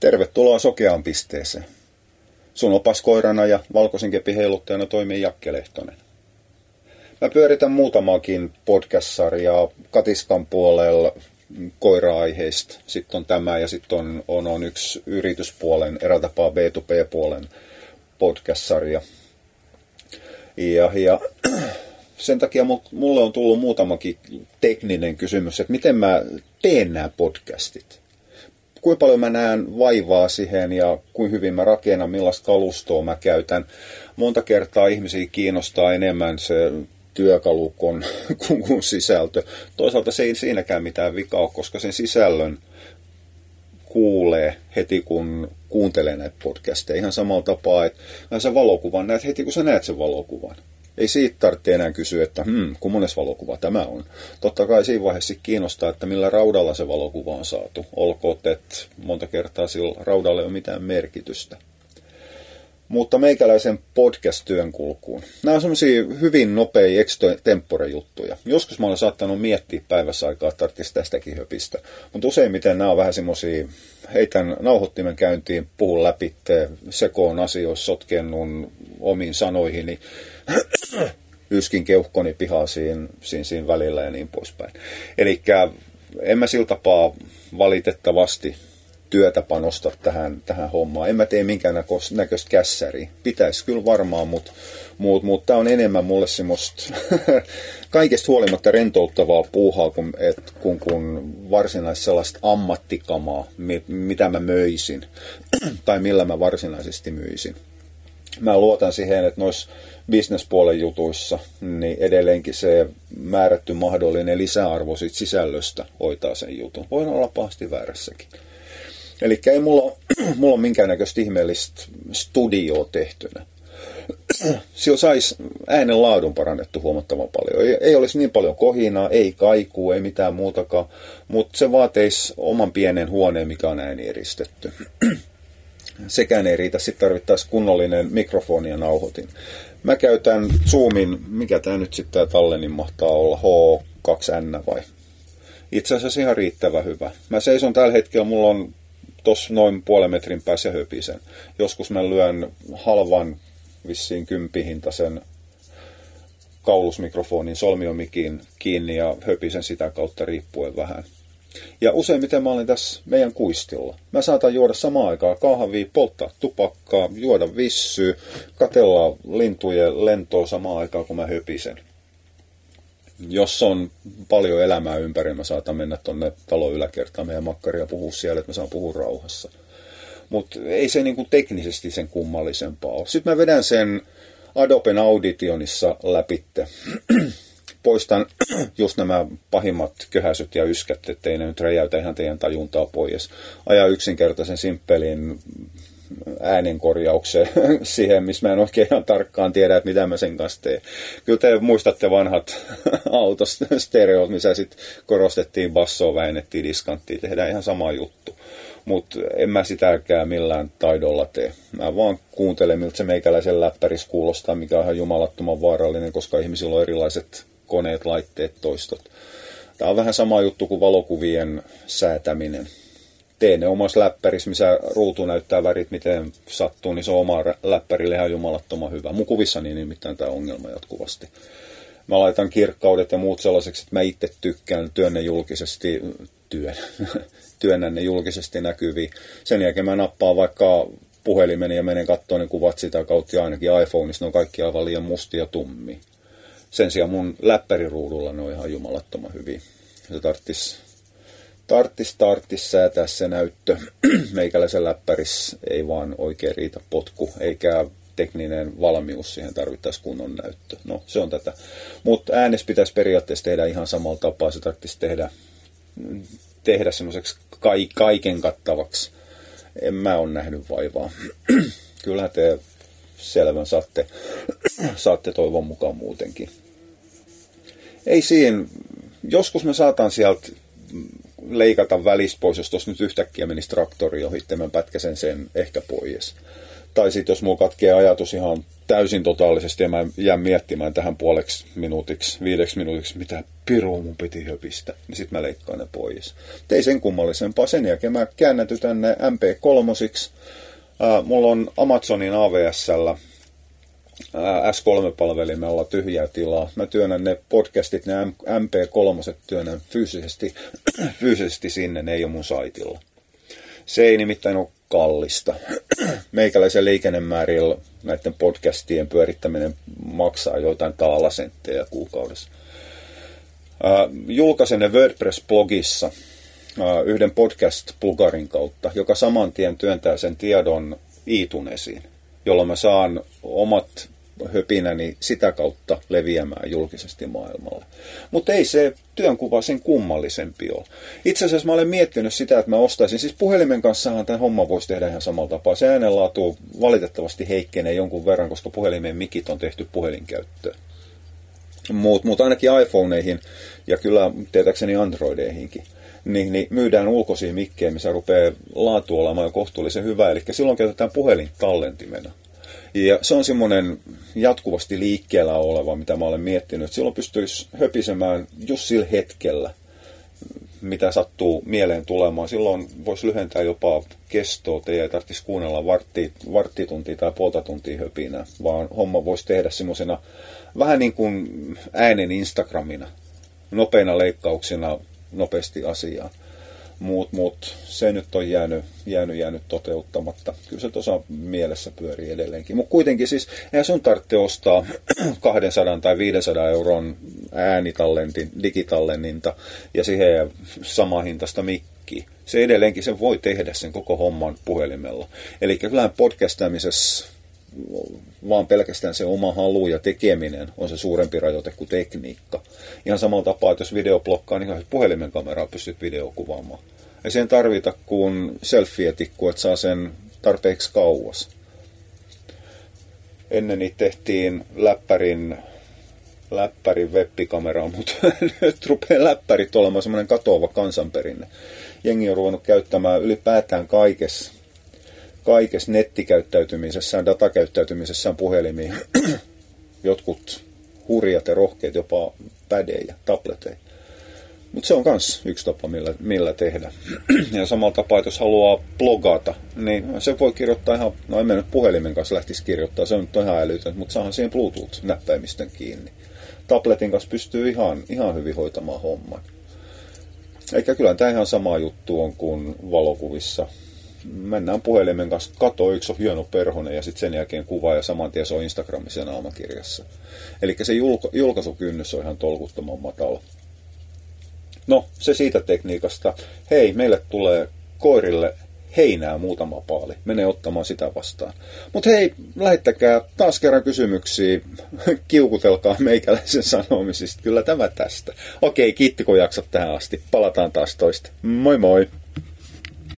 Tervetuloa sokeaan pisteeseen. Sun opaskoirana ja valkoisen kepin heiluttajana toimii Jakke Lehtonen. Mä pyöritän muutamaakin podcast-sarjaa Katiskan puolella koira-aiheista. Sitten on tämä ja sitten on, on, on yksi yrityspuolen, erätapaa B2B-puolen podcast-sarja. Ja, ja sen takia mulle on tullut muutamakin tekninen kysymys, että miten mä teen nämä podcastit. Kuinka paljon mä näen vaivaa siihen ja kuinka hyvin mä rakennan, millaista kalustoa mä käytän. Monta kertaa ihmisiä kiinnostaa enemmän se työkalu kuin, kuin sisältö. Toisaalta se ei siinäkään mitään vikaa ole, koska sen sisällön kuulee heti, kun kuuntelee näitä podcasteja. Ihan samalla tapaa, että sä valokuvan näet heti, kun sä näet sen valokuvan. Ei siitä tarvitse enää kysyä, että hmm, kun mones valokuva tämä on. Totta kai siinä vaiheessa kiinnostaa, että millä raudalla se valokuva on saatu. Olkoon, että monta kertaa sillä raudalla ei ole mitään merkitystä. Mutta meikäläisen podcast-työn kulkuun. Nämä on semmoisia hyvin nopeita extempore-juttuja. Joskus mä olen saattanut miettiä päivässä aikaa, että tästäkin höpistä. Mutta useimmiten nämä on vähän semmoisia, heitän nauhoittimen käyntiin, puhun läpi, sekoon asioissa, sotkennun omiin sanoihini, yskin keuhkoni pihaa siinä, siinä, siinä välillä ja niin poispäin. Eli en mä sillä tapaa valitettavasti työtä panostaa tähän, tähän hommaan. En mä tee minkään näköistä kässäriä. Pitäisi kyllä varmaan, mutta mut, mut tämä on enemmän mulle semmoista kaikesta huolimatta rentouttavaa puuhaa kun, et, kun, kun varsinaisesti sellaista ammattikamaa, mitä mä möisin tai millä mä varsinaisesti myisin. Mä luotan siihen, että noissa bisnespuolen jutuissa, niin edelleenkin se määrätty mahdollinen lisäarvo siitä sisällöstä hoitaa sen jutun. Voin olla pahasti väärässäkin. Eli ei mulla, mulla ole minkäännäköistä ihmeellistä studioa tehtynä. Sillä saisi äänen laadun parannettu huomattavan paljon. Ei, ei olisi niin paljon kohinaa, ei kaikuu, ei mitään muutakaan, mutta se vaateisi oman pienen huoneen, mikä on ääni eristetty. Sekään ei riitä, sitten tarvittaisiin kunnollinen mikrofoni ja nauhoitin. Mä käytän Zoomin, mikä tämä nyt sitten tämä tallenin mahtaa olla, H2N vai? Itse asiassa ihan riittävä hyvä. Mä seison tällä hetkellä, mulla on tuossa noin puolen metrin päässä höpisen. Joskus mä lyön halvan vissiin kympihintaisen kaulusmikrofonin solmiomikin kiinni ja höpisen sitä kautta riippuen vähän. Ja useimmiten mä olin tässä meidän kuistilla. Mä saatan juoda samaan aikaan kahvia, polttaa tupakkaa, juoda vissyä, katella lintujen lentoa samaan aikaan, kun mä höpisen jos on paljon elämää ympäri, mä saatan mennä tuonne talon yläkertaan meidän makkaria puhua siellä, että mä saan puhua rauhassa. Mutta ei se niinku teknisesti sen kummallisempaa ole. Sitten mä vedän sen Adoben Auditionissa läpitte. Poistan just nämä pahimmat köhäsyt ja yskät, ettei ne nyt räjäytä ihan teidän tajuntaa pois. Ajaa yksinkertaisen simppelin äänenkorjaukseen siihen, missä mä en oikein ihan tarkkaan tiedä, että mitä mä sen kanssa teen. Kyllä te muistatte vanhat autostereot, missä sitten korostettiin bassoa, väännettiin diskanttia, tehdään ihan sama juttu. Mutta en mä sitäkään millään taidolla tee. Mä vaan kuuntelen, miltä se meikäläisen läppäris kuulostaa, mikä on ihan jumalattoman vaarallinen, koska ihmisillä on erilaiset koneet, laitteet, toistot. Tämä on vähän sama juttu kuin valokuvien säätäminen tee ne omassa läppärissä, missä ruutu näyttää värit, miten sattuu, niin se on oma läppärille ihan jumalattoman hyvä. Mun kuvissani nimittäin tämä ongelma jatkuvasti. Mä laitan kirkkaudet ja muut sellaiseksi, että mä itse tykkään työnnä julkisesti, työn, työnnän ne julkisesti näkyviin. Sen jälkeen mä nappaan vaikka puhelimeni ja menen katsomaan ne kuvat sitä kautta ja ainakin iPhoneissa ne on kaikki aivan liian mustia tummi. Sen sijaan mun läppäriruudulla ne on ihan jumalattoman hyvin. Se tarvitsisi tarttis tarttis säätää se näyttö. Meikäläisen läppäris ei vaan oikein riitä potku, eikä tekninen valmius siihen tarvittaisiin kunnon näyttö. No, se on tätä. Mutta äänes pitäisi periaatteessa tehdä ihan samalla tapaa. Se tarvitsisi tehdä, tehdä semmoiseksi kaiken kattavaksi. En mä ole nähnyt vaivaa. Kyllä te selvän saatte, saatte toivon mukaan muutenkin. Ei siinä, joskus mä saatan sieltä leikata välistä pois, jos tuossa nyt yhtäkkiä menisi traktori ohi, mä pätkäsen sen ehkä pois. Tai sitten jos mulla katkee ajatus ihan täysin totaalisesti ja mä jään miettimään tähän puoleksi minuutiksi, viideksi minuutiksi, mitä pirua mun piti höpistä, niin sitten mä leikkaan ne pois. Tein sen kummallisempaa. Sen jälkeen mä käännäty tänne MP3. Äh, mulla on Amazonin AVSllä S3-palvelimella tyhjää tilaa. Mä työnnän ne podcastit, ne MP3 työnnän fyysisesti, fyysisesti sinne, ne ei ole mun saitilla. Se ei nimittäin ole kallista. Meikäläisen liikennemäärillä näiden podcastien pyörittäminen maksaa joitain taalasenttejä kuukaudessa. julkaisen ne WordPress-blogissa yhden podcast-plugarin kautta, joka saman tien työntää sen tiedon iTunesiin, jolloin mä saan omat höpinäni sitä kautta leviämään julkisesti maailmalle. Mutta ei se työnkuva sen kummallisempi ole. Itse asiassa mä olen miettinyt sitä, että mä ostaisin, siis puhelimen kanssahan tämän homman voisi tehdä ihan samalla tapaa. Se äänenlaatu valitettavasti heikkenee jonkun verran, koska puhelimen mikit on tehty puhelinkäyttöön. Mutta mut ainakin iPhoneihin ja kyllä tietääkseni Androideihinkin niin, niin myydään ulkoisia mikkejä, missä rupeaa laatu olemaan jo kohtuullisen hyvä. Eli silloin käytetään puhelin tallentimena. Ja se on semmoinen jatkuvasti liikkeellä oleva, mitä mä olen miettinyt. Silloin pystyisi höpisemään just sillä hetkellä, mitä sattuu mieleen tulemaan. Silloin voisi lyhentää jopa kestoa. Te ei tarvitsisi kuunnella vartti, varttituntia tai puolta tuntia höpinä, vaan homma voisi tehdä semmoisena vähän niin kuin äänen Instagramina, nopeina leikkauksina nopeasti asiaan muut, muut, se nyt on jäänyt, jäänyt, jäänyt toteuttamatta. Kyllä se tuossa mielessä pyörii edelleenkin. Mutta kuitenkin siis, eihän sun tarvitse ostaa 200 tai 500 euron äänitallentin, digitallenninta ja siihen sama hintaista mikkiä. Se edelleenkin se voi tehdä sen koko homman puhelimella. Eli kyllä podcastaamisessa vaan pelkästään se oma halu ja tekeminen on se suurempi rajoite kuin tekniikka. Ihan samalla tapaa, että jos video blokkaa, niin puhelimen kameraa pystyt videokuvaamaan. Ei sen tarvita kuin selfie-tikku, että saa sen tarpeeksi kauas. Ennen niitä tehtiin läppärin, läppärin webbikameraa, mutta nyt rupeaa läppärit olemaan semmoinen katoava kansanperinne. Jengi on ruvennut käyttämään ylipäätään kaikessa kaikessa nettikäyttäytymisessään, datakäyttäytymisessään puhelimia. Jotkut hurjat ja rohkeat jopa pädejä, tableteja. Mutta se on myös yksi tapa, millä, millä tehdä. ja samalla tapaa, että jos haluaa blogata, niin se voi kirjoittaa ihan, no en nyt puhelimen kanssa lähtisi kirjoittaa, se on nyt ihan älytön, mutta saahan siihen Bluetooth-näppäimistön kiinni. Tabletin kanssa pystyy ihan, ihan hyvin hoitamaan homman. Eikä kyllä tämä ihan sama juttu on kuin valokuvissa mennään puhelimen kanssa, kato, yksi on hieno perhonen ja sitten sen jälkeen kuva ja saman tien se on Instagramissa naamakirjassa. Eli se julka- julkaisukynnys on ihan tolkuttoman matala. No, se siitä tekniikasta. Hei, meille tulee koirille heinää muutama paali. Mene ottamaan sitä vastaan. Mutta hei, lähettäkää taas kerran kysymyksiä. Kiukutelkaa meikäläisen sanomisista. Kyllä tämä tästä. Okei, kiitti kun jaksat tähän asti. Palataan taas toista. Moi moi!